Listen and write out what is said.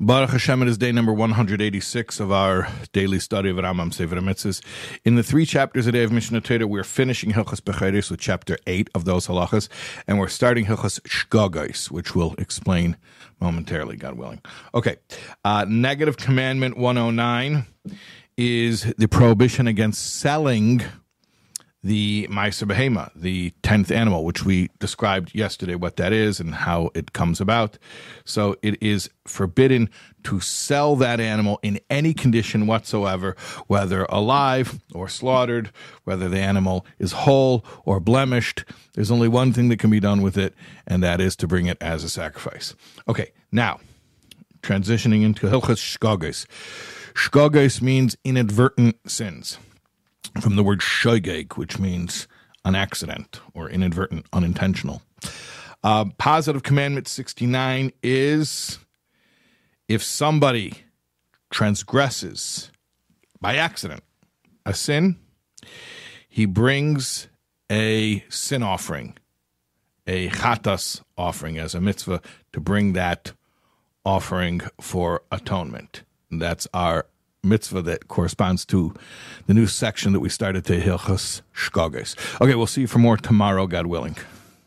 Baruch Hashem, it is day number 186 of our daily study of Rambam Sefer Mitzvahs. In the three chapters a day of Mishneh Torah, we're finishing Hilchas Bechoros with chapter 8 of those halachas, and we're starting Hilchas Shgogos, which we'll explain momentarily, God willing. Okay, uh, negative commandment 109 is the prohibition against selling the Meiser Behema, the tenth animal, which we described yesterday what that is and how it comes about. So it is forbidden to sell that animal in any condition whatsoever, whether alive or slaughtered, whether the animal is whole or blemished. There's only one thing that can be done with it, and that is to bring it as a sacrifice. Okay, now transitioning into Hilchas Shgogos. Shgogos means inadvertent sins from the word shogeg, which means an accident or inadvertent, unintentional. Uh, positive commandment 69 is if somebody transgresses by accident a sin, he brings a sin offering, a chatas offering as a mitzvah to bring that offering for atonement. That's our mitzvah that corresponds to the new section that we started to Hilchas Shgogos. Okay, we'll see you for more tomorrow, God willing.